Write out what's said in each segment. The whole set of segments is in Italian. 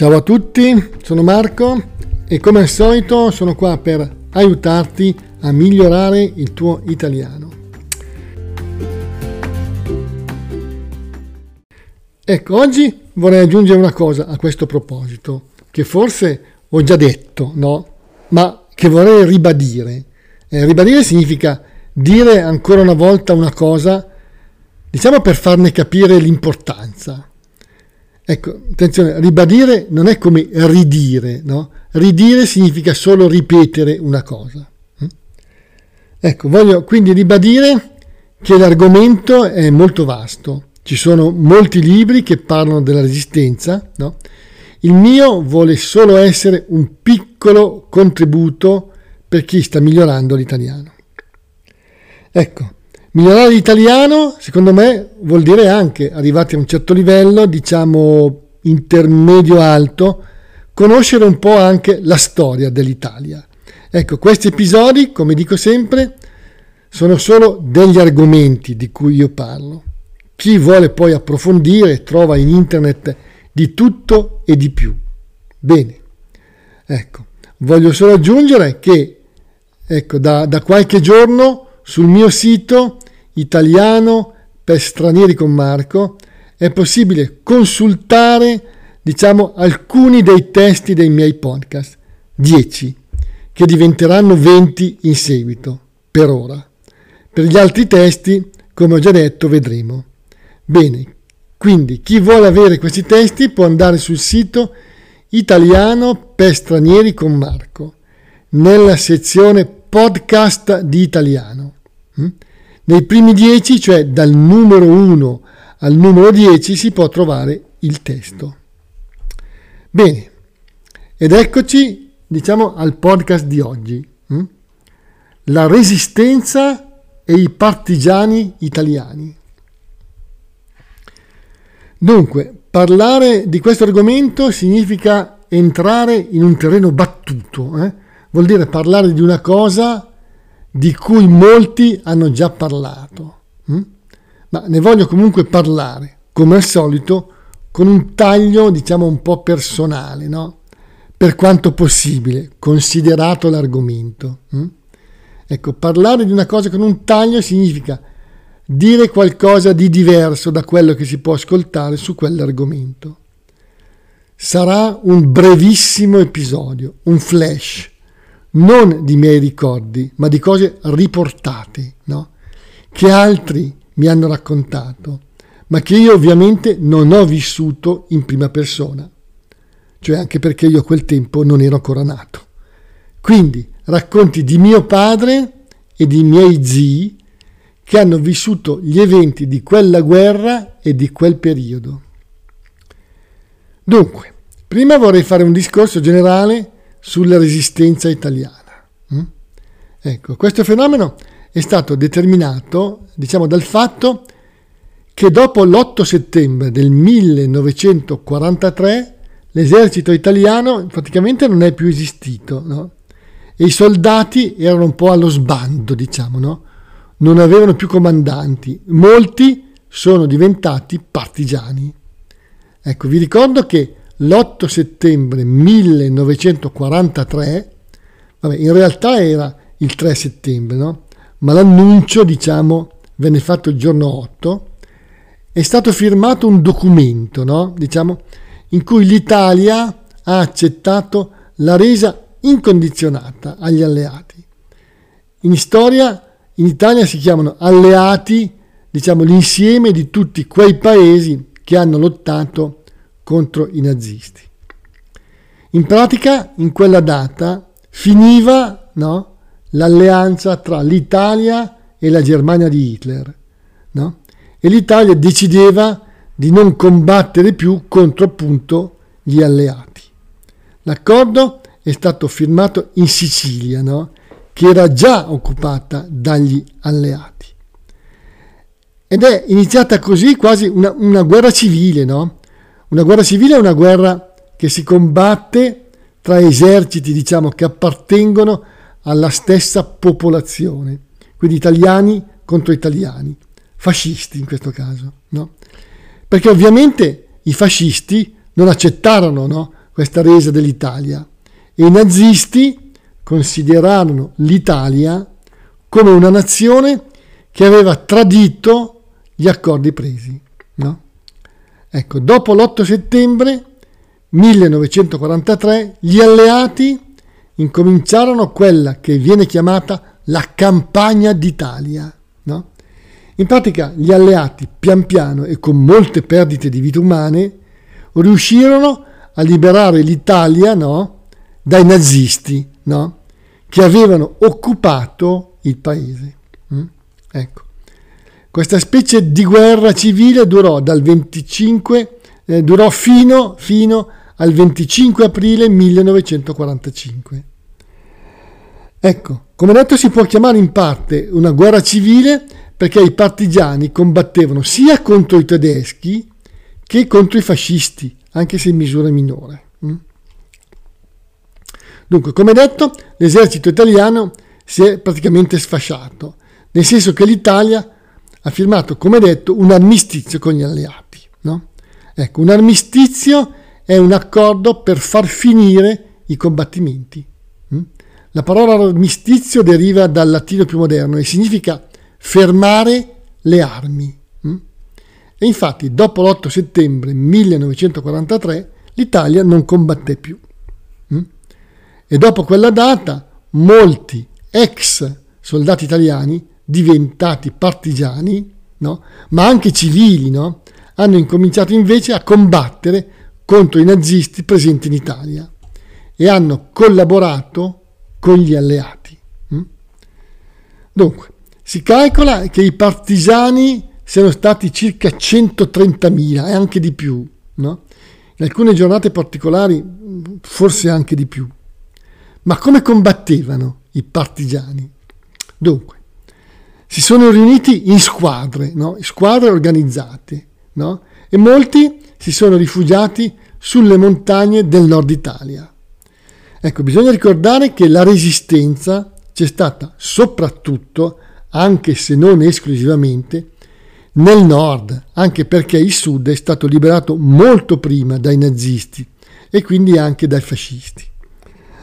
Ciao a tutti, sono Marco e come al solito sono qua per aiutarti a migliorare il tuo italiano. Ecco, oggi vorrei aggiungere una cosa a questo proposito, che forse ho già detto, no? Ma che vorrei ribadire. Eh, ribadire significa dire ancora una volta una cosa, diciamo per farne capire l'importanza. Ecco, attenzione, ribadire non è come ridire, no? Ridire significa solo ripetere una cosa. Hm? Ecco, voglio quindi ribadire che l'argomento è molto vasto. Ci sono molti libri che parlano della resistenza, no? Il mio vuole solo essere un piccolo contributo per chi sta migliorando l'italiano. Ecco, migliorare l'italiano, secondo me, vuol dire anche, arrivati a un certo livello, diciamo intermedio alto, conoscere un po' anche la storia dell'Italia. Ecco, questi episodi, come dico sempre, sono solo degli argomenti di cui io parlo. Chi vuole poi approfondire trova in internet di tutto e di più. Bene, ecco, voglio solo aggiungere che ecco, da, da qualche giorno sul mio sito italiano per stranieri con Marco è possibile consultare diciamo alcuni dei testi dei miei podcast, 10, che diventeranno 20 in seguito, per ora. Per gli altri testi, come ho già detto, vedremo. Bene, quindi chi vuole avere questi testi può andare sul sito italiano per stranieri con Marco, nella sezione podcast di italiano. Nei primi 10, cioè dal numero 1 al numero 10, si può trovare il testo. Bene, ed eccoci, diciamo, al podcast di oggi. Mm? La resistenza e i partigiani italiani. Dunque, parlare di questo argomento significa entrare in un terreno battuto, eh? vuol dire parlare di una cosa di cui molti hanno già parlato, hm? ma ne voglio comunque parlare, come al solito, con un taglio diciamo un po' personale, no? per quanto possibile, considerato l'argomento. Hm? Ecco, parlare di una cosa con un taglio significa dire qualcosa di diverso da quello che si può ascoltare su quell'argomento. Sarà un brevissimo episodio, un flash, non di miei ricordi, ma di cose riportate, no? che altri mi hanno raccontato, ma che io ovviamente non ho vissuto in prima persona, cioè anche perché io a quel tempo non ero ancora nato. Quindi racconti di mio padre e di miei zii che hanno vissuto gli eventi di quella guerra e di quel periodo. Dunque, prima vorrei fare un discorso generale sulla resistenza italiana. Mm? Ecco, questo fenomeno è stato determinato, diciamo, dal fatto che dopo l'8 settembre del 1943 l'esercito italiano praticamente non è più esistito, no? E i soldati erano un po' allo sbando, diciamo, no? Non avevano più comandanti. Molti sono diventati partigiani. Ecco, vi ricordo che l'8 settembre 1943, vabbè, in realtà era il 3 settembre, no? ma l'annuncio, diciamo, venne fatto il giorno 8, è stato firmato un documento, no? diciamo, in cui l'Italia ha accettato la resa incondizionata agli alleati. In storia, in Italia si chiamano alleati, diciamo, l'insieme di tutti quei paesi che hanno lottato contro i nazisti. In pratica, in quella data finiva no, l'alleanza tra l'Italia e la Germania di Hitler. No? E l'Italia decideva di non combattere più contro appunto gli alleati. L'accordo è stato firmato in Sicilia, no? che era già occupata dagli alleati. Ed è iniziata così quasi una, una guerra civile, no? Una guerra civile è una guerra che si combatte tra eserciti, diciamo, che appartengono alla stessa popolazione, quindi italiani contro italiani, fascisti in questo caso, no? Perché ovviamente i fascisti non accettarono no, questa resa dell'Italia e i nazisti considerarono l'Italia come una nazione che aveva tradito gli accordi presi. Ecco, dopo l'8 settembre 1943 gli alleati incominciarono quella che viene chiamata la campagna d'Italia. No? In pratica gli alleati pian piano e con molte perdite di vite umane riuscirono a liberare l'Italia no? dai nazisti no? che avevano occupato il paese. Mm? Ecco. Questa specie di guerra civile durò dal 25, eh, durò fino, fino al 25 aprile 1945. Ecco, come detto si può chiamare in parte una guerra civile perché i partigiani combattevano sia contro i tedeschi che contro i fascisti, anche se in misura minore. Mm? Dunque, come detto, l'esercito italiano si è praticamente sfasciato, nel senso che l'Italia ha firmato, come detto, un armistizio con gli alleati. No? Ecco, un armistizio è un accordo per far finire i combattimenti. Mm? La parola armistizio deriva dal latino più moderno e significa fermare le armi. Mm? E infatti dopo l'8 settembre 1943 l'Italia non combatté più. Mm? E dopo quella data molti ex soldati italiani diventati partigiani, no? ma anche civili, no? hanno incominciato invece a combattere contro i nazisti presenti in Italia e hanno collaborato con gli alleati. Mm? Dunque, si calcola che i partigiani siano stati circa 130.000 e anche di più, no? in alcune giornate particolari forse anche di più. Ma come combattevano i partigiani? Dunque, si sono riuniti in squadre, no? squadre organizzate, no? e molti si sono rifugiati sulle montagne del nord Italia. Ecco, bisogna ricordare che la resistenza c'è stata soprattutto, anche se non esclusivamente, nel nord, anche perché il sud è stato liberato molto prima dai nazisti e quindi anche dai fascisti.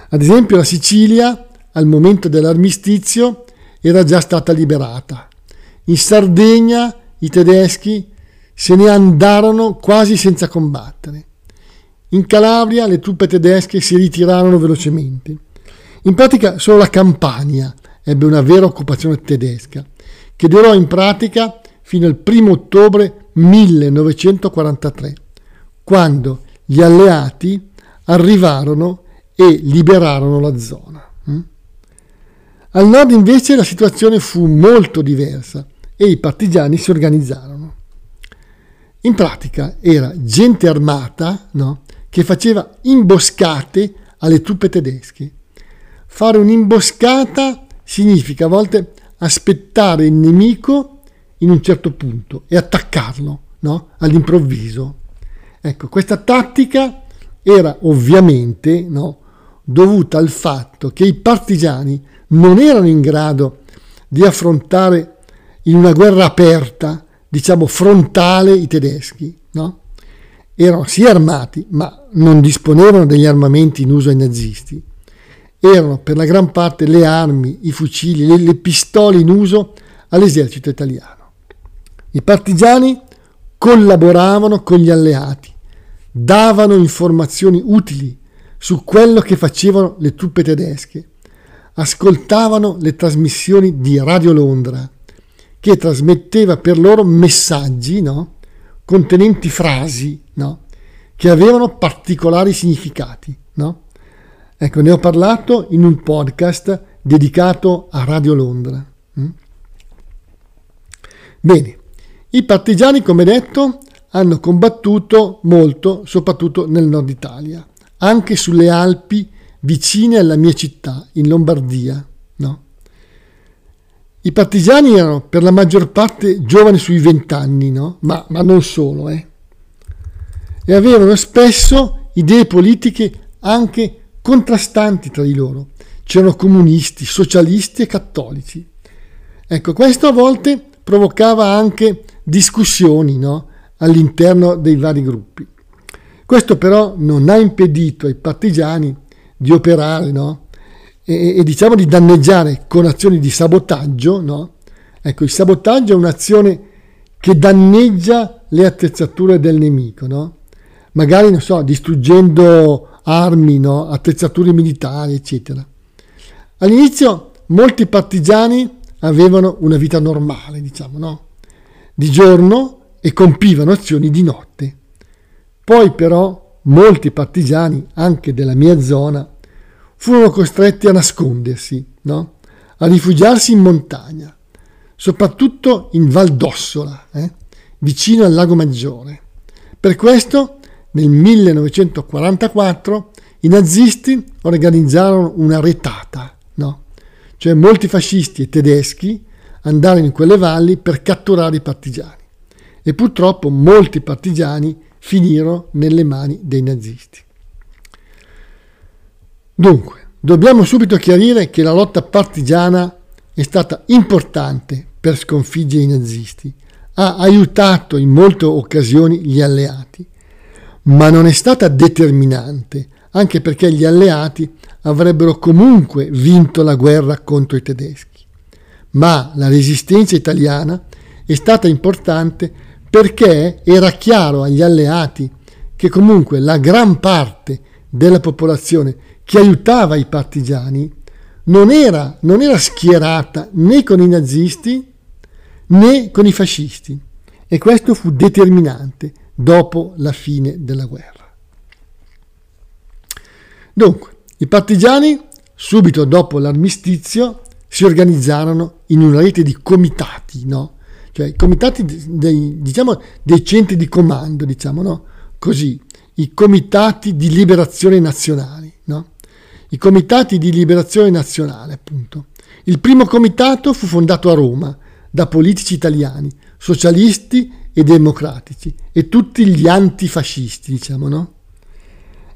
Ad esempio la Sicilia, al momento dell'armistizio, era già stata liberata. In Sardegna i tedeschi se ne andarono quasi senza combattere. In Calabria le truppe tedesche si ritirarono velocemente. In pratica solo la Campania ebbe una vera occupazione tedesca, che durò in pratica fino al 1 ottobre 1943, quando gli alleati arrivarono e liberarono la zona. Al nord invece la situazione fu molto diversa e i partigiani si organizzarono. In pratica era gente armata no, che faceva imboscate alle truppe tedesche. Fare un'imboscata significa a volte aspettare il nemico in un certo punto e attaccarlo no, all'improvviso. Ecco, questa tattica era ovviamente no, dovuta al fatto che i partigiani non erano in grado di affrontare in una guerra aperta diciamo, frontale i tedeschi, no? Erano sì armati, ma non disponevano degli armamenti in uso ai nazisti. Erano per la gran parte le armi, i fucili, le, le pistole in uso all'esercito italiano. I partigiani collaboravano con gli alleati, davano informazioni utili su quello che facevano le truppe tedesche, ascoltavano le trasmissioni di Radio Londra, che trasmetteva per loro messaggi no? contenenti frasi no? che avevano particolari significati. No? Ecco, ne ho parlato in un podcast dedicato a Radio Londra. Mm? Bene, i partigiani, come detto, hanno combattuto molto, soprattutto nel nord Italia, anche sulle Alpi vicine alla mia città, in Lombardia. No? I partigiani erano per la maggior parte giovani sui vent'anni, no? ma, ma, non solo, eh? e avevano spesso idee politiche anche contrastanti tra di loro. C'erano comunisti, socialisti e cattolici. Ecco, questo a volte provocava anche discussioni no? all'interno dei vari gruppi. Questo però non ha impedito ai partigiani di operare, no? E, e, diciamo di danneggiare con azioni di sabotaggio, no? Ecco, il sabotaggio è un'azione che danneggia le attrezzature del nemico, no? Magari, non so, distruggendo armi, no? attrezzature militari, eccetera. All'inizio molti partigiani avevano una vita normale, diciamo, no? Di giorno e compivano azioni di notte. Poi però molti partigiani, anche della mia zona, furono costretti a nascondersi, no? a rifugiarsi in montagna, soprattutto in Val d'Ossola, eh? vicino al Lago Maggiore. Per questo nel 1944 i nazisti organizzarono una retata, no? cioè molti fascisti e tedeschi andarono in quelle valli per catturare i partigiani e purtroppo molti partigiani finirono nelle mani dei nazisti. Dunque, dobbiamo subito chiarire che la lotta partigiana è stata importante per sconfiggere i nazisti, ha aiutato in molte occasioni gli alleati, ma non è stata determinante, anche perché gli alleati avrebbero comunque vinto la guerra contro i tedeschi. Ma la resistenza italiana è stata importante perché era chiaro agli alleati che comunque la gran parte della popolazione che aiutava i partigiani non era, non era schierata né con i nazisti né con i fascisti e questo fu determinante dopo la fine della guerra. Dunque, i partigiani, subito dopo l'armistizio, si organizzarono in una rete di comitati, no? Cioè i comitati dei, diciamo, dei centri di comando, diciamo, no? Così, i comitati di liberazione nazionali, no? I comitati di liberazione nazionale, appunto. Il primo comitato fu fondato a Roma da politici italiani, socialisti e democratici e tutti gli antifascisti, diciamo, no?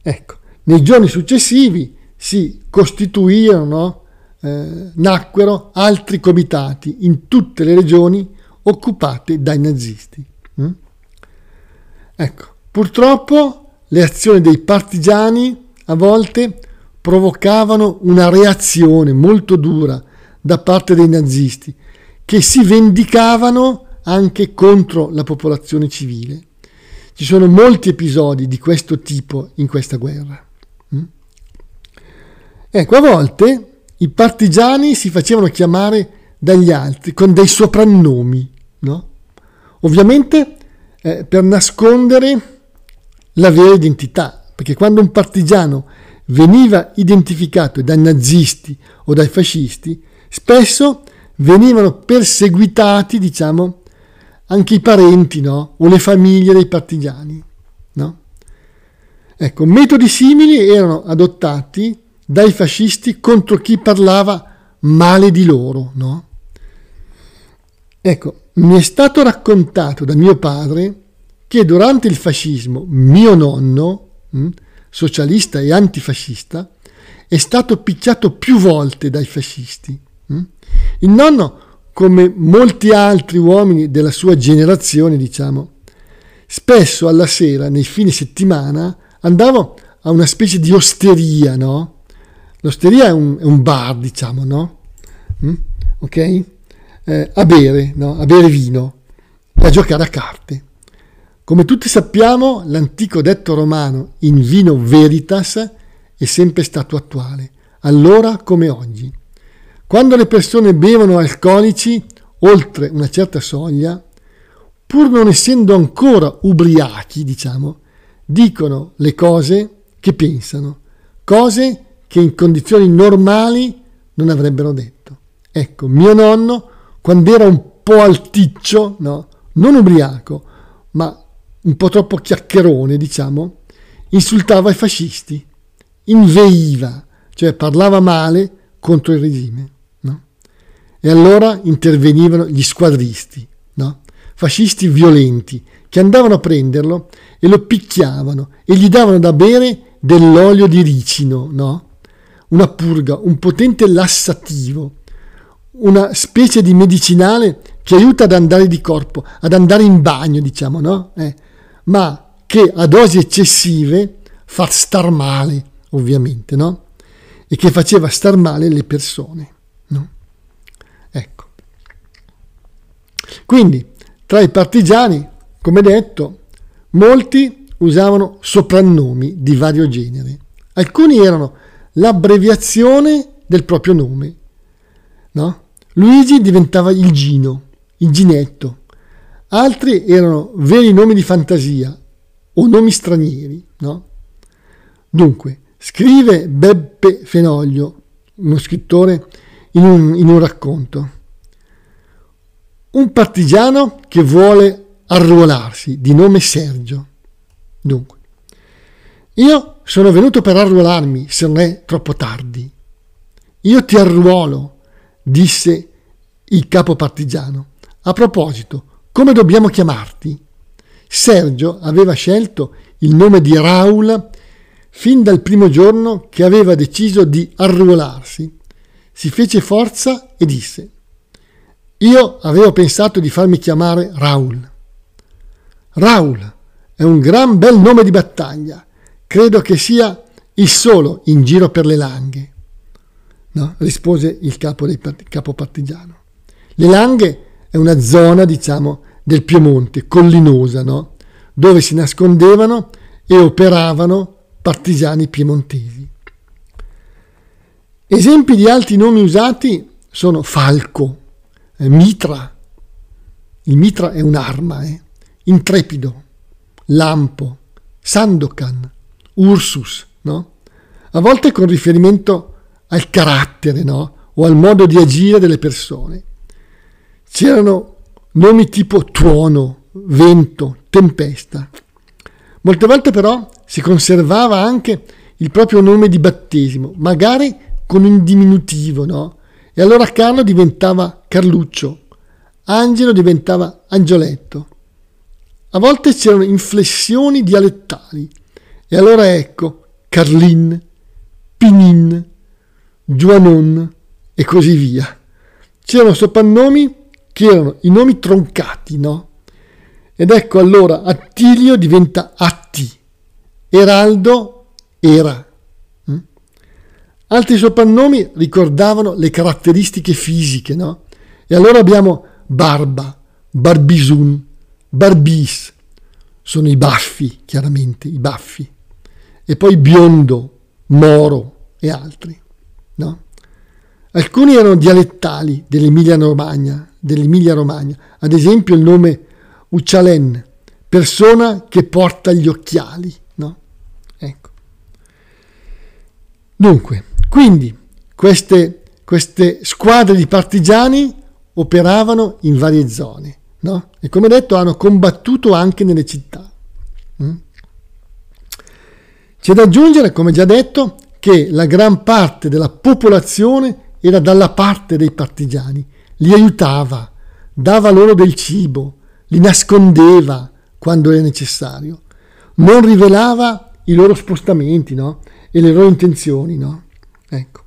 Ecco, nei giorni successivi si costituirono, eh, nacquero altri comitati in tutte le regioni occupate dai nazisti. Mm? Ecco, purtroppo le azioni dei partigiani a volte provocavano una reazione molto dura da parte dei nazisti, che si vendicavano anche contro la popolazione civile. Ci sono molti episodi di questo tipo in questa guerra. Mm? Ecco, a volte i partigiani si facevano chiamare dagli altri con dei soprannomi, no? Ovviamente eh, per nascondere la vera identità, perché quando un partigiano veniva identificato dai nazisti o dai fascisti, spesso venivano perseguitati, diciamo, anche i parenti, no? O le famiglie dei partigiani, no? Ecco, metodi simili erano adottati dai fascisti contro chi parlava male di loro, no? Ecco, mi è stato raccontato da mio padre che durante il fascismo mio nonno, mh, socialista e antifascista, è stato picchiato più volte dai fascisti. Mh. Il nonno, come molti altri uomini della sua generazione, diciamo, spesso alla sera, nei fine settimana, andavo a una specie di osteria, no? L'osteria è un, è un bar, diciamo, no? Mm? Ok? Eh, a bere, no? a bere vino a giocare a carte. Come tutti sappiamo, l'antico detto romano in vino veritas è sempre stato attuale, allora come oggi. Quando le persone bevono alcolici oltre una certa soglia, pur non essendo ancora ubriachi, diciamo, dicono le cose che pensano, cose che in condizioni normali non avrebbero detto. Ecco, mio nonno quando era un po' alticcio, no? non ubriaco, ma un po' troppo chiacchierone, diciamo, insultava i fascisti, inveiva, cioè parlava male contro il regime. No? E allora intervenivano gli squadristi, no? fascisti violenti, che andavano a prenderlo e lo picchiavano e gli davano da bere dell'olio di ricino, no? una purga, un potente lassativo una specie di medicinale che aiuta ad andare di corpo, ad andare in bagno, diciamo, no? Eh, ma che a dosi eccessive fa star male, ovviamente, no? E che faceva star male le persone, no? Ecco. Quindi, tra i partigiani, come detto, molti usavano soprannomi di vario genere. Alcuni erano l'abbreviazione del proprio nome. No? Luigi diventava il Gino, il Ginetto. Altri erano veri nomi di fantasia o nomi stranieri. No? Dunque, scrive Beppe Fenoglio, uno scrittore, in un, in un racconto. Un partigiano che vuole arruolarsi, di nome Sergio. Dunque, io sono venuto per arruolarmi, se non è troppo tardi. Io ti arruolo, disse il capo partigiano. A proposito, come dobbiamo chiamarti? Sergio aveva scelto il nome di Raul fin dal primo giorno che aveva deciso di arruolarsi. Si fece forza e disse Io avevo pensato di farmi chiamare Raul. Raul è un gran bel nome di battaglia Credo che sia il solo in giro per le langhe, no? rispose il capo, dei, capo partigiano. Le langhe è una zona, diciamo, del Piemonte, collinosa, no? dove si nascondevano e operavano partigiani piemontesi. Esempi di altri nomi usati sono Falco, eh, Mitra, il Mitra è un'arma, eh? Intrepido, Lampo, Sandokan, Ursus, no? A volte con riferimento al carattere, no? O al modo di agire delle persone. C'erano nomi tipo tuono, vento, tempesta. Molte volte però si conservava anche il proprio nome di battesimo, magari con un diminutivo, no? E allora Carlo diventava Carluccio, Angelo diventava Angioletto. A volte c'erano inflessioni dialettali, e allora ecco Carlin, Pinin, Juanon e così via. C'erano soprannomi che erano i nomi troncati, no? Ed ecco allora Attilio diventa Atti, Eraldo era. Mm? Altri soprannomi ricordavano le caratteristiche fisiche, no? E allora abbiamo Barba, Barbisun, Barbis, sono i baffi, chiaramente, i baffi e poi Biondo, Moro e altri. No? Alcuni erano dialettali dell'Emilia Romagna, dell'Emilia Romagna, ad esempio il nome Uccialen, persona che porta gli occhiali. No? Ecco. Dunque, quindi queste, queste squadre di partigiani operavano in varie zone no? e come detto hanno combattuto anche nelle città. Mm? C'è da aggiungere, come già detto, che la gran parte della popolazione era dalla parte dei partigiani, li aiutava, dava loro del cibo, li nascondeva quando era necessario, non rivelava i loro spostamenti no? e le loro intenzioni. No? Ecco.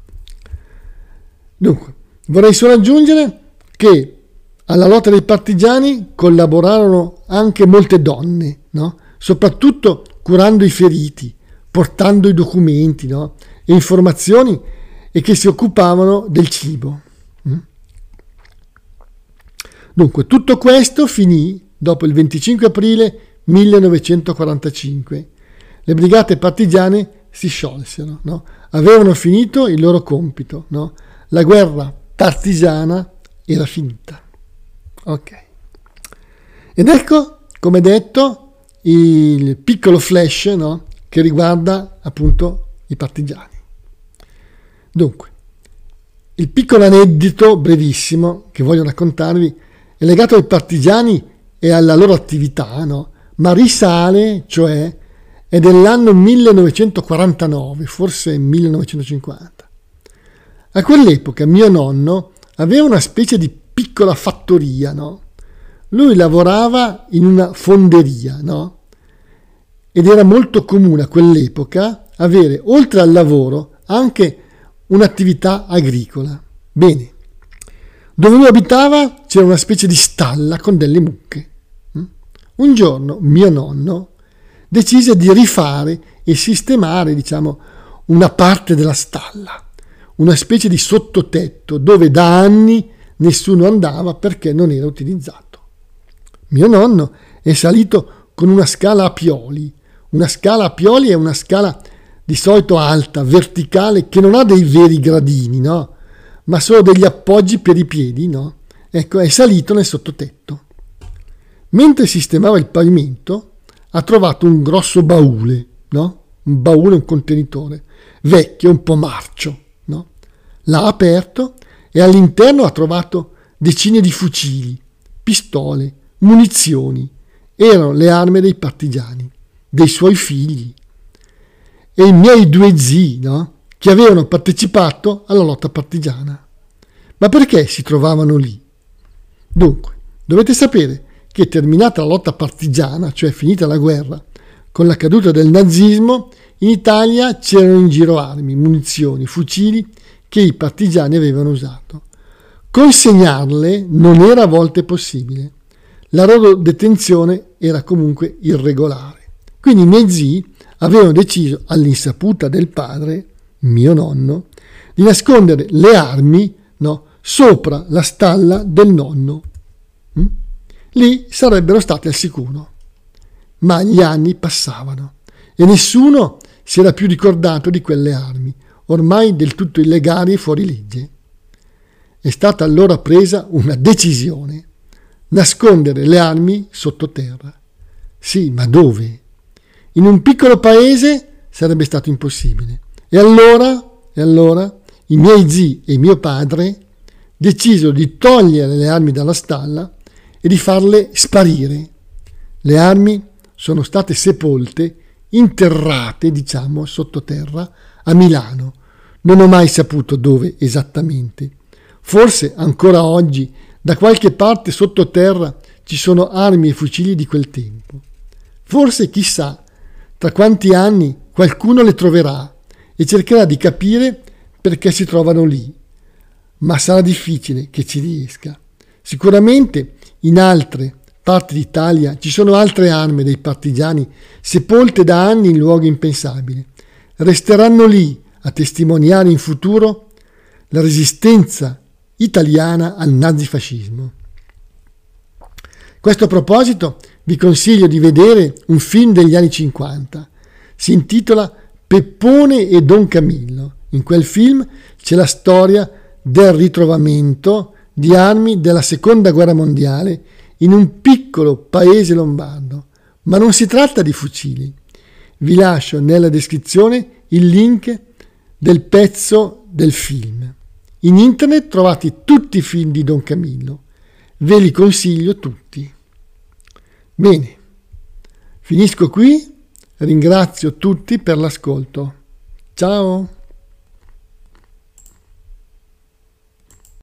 Dunque, vorrei solo aggiungere che alla lotta dei partigiani collaborarono anche molte donne, no? soprattutto curando i feriti, portando i documenti no? e informazioni e che si occupavano del cibo. Mm? Dunque, tutto questo finì dopo il 25 aprile 1945. Le brigate partigiane si sciolsero, no? avevano finito il loro compito, no? la guerra partigiana era finita. Ok. Ed ecco, come detto, il piccolo flash no? Che riguarda appunto i partigiani. Dunque, il piccolo aneddoto brevissimo che voglio raccontarvi è legato ai partigiani e alla loro attività, no? ma risale, cioè, è dell'anno 1949, forse 1950. A quell'epoca mio nonno aveva una specie di piccola fattoria, no? Lui lavorava in una fonderia, no? Ed era molto comune a quell'epoca avere, oltre al lavoro, anche un'attività agricola. Bene, dove lui abitava c'era una specie di stalla con delle mucche. Mm? Un giorno mio nonno decise di rifare e sistemare, diciamo, una parte della stalla, una specie di sottotetto dove da anni nessuno andava perché non era utilizzato. Mio nonno è salito con una scala a pioli. Una scala a pioli è una scala di solito alta, verticale, che non ha dei veri gradini, no? Ma solo degli appoggi per i piedi, no? Ecco, è salito nel sottotetto. Mentre sistemava il pavimento, ha trovato un grosso baule, no? Un baule, un contenitore, vecchio, un po' marcio, no? L'ha aperto e all'interno ha trovato decine di fucili, pistole, munizioni. Erano le armi dei partigiani, dei suoi figli e i miei due zii, no? che avevano partecipato alla lotta partigiana. Ma perché si trovavano lì? Dunque, dovete sapere che terminata la lotta partigiana, cioè finita la guerra, con la caduta del nazismo, in Italia c'erano in giro armi, munizioni, fucili che i partigiani avevano usato. Consegnarle non era a volte possibile. La loro detenzione era comunque irregolare. Quindi i miei zii avevano deciso, all'insaputa del padre, mio nonno, di nascondere le armi no, sopra la stalla del nonno. Mm? Lì sarebbero stati al sicuro. Ma gli anni passavano e nessuno si era più ricordato di quelle armi, ormai del tutto illegali e fuori legge. È stata allora presa una decisione, nascondere le armi sottoterra. Sì, ma dove? In un piccolo paese sarebbe stato impossibile. E allora, e allora i miei zii e mio padre decisero di togliere le armi dalla stalla e di farle sparire. Le armi sono state sepolte, interrate, diciamo, sottoterra a Milano. Non ho mai saputo dove esattamente. Forse ancora oggi da qualche parte sottoterra ci sono armi e fucili di quel tempo. Forse chissà tra quanti anni qualcuno le troverà e cercherà di capire perché si trovano lì, ma sarà difficile che ci riesca. Sicuramente in altre parti d'Italia ci sono altre armi dei partigiani sepolte da anni in luoghi impensabili. Resteranno lì a testimoniare in futuro la resistenza italiana al nazifascismo. Questo proposito vi consiglio di vedere un film degli anni 50. Si intitola Peppone e Don Camillo. In quel film c'è la storia del ritrovamento di armi della seconda guerra mondiale in un piccolo paese lombardo. Ma non si tratta di fucili. Vi lascio nella descrizione il link del pezzo del film. In internet trovate tutti i film di Don Camillo. Ve li consiglio tutti. Bene, finisco qui, ringrazio tutti per l'ascolto. Ciao!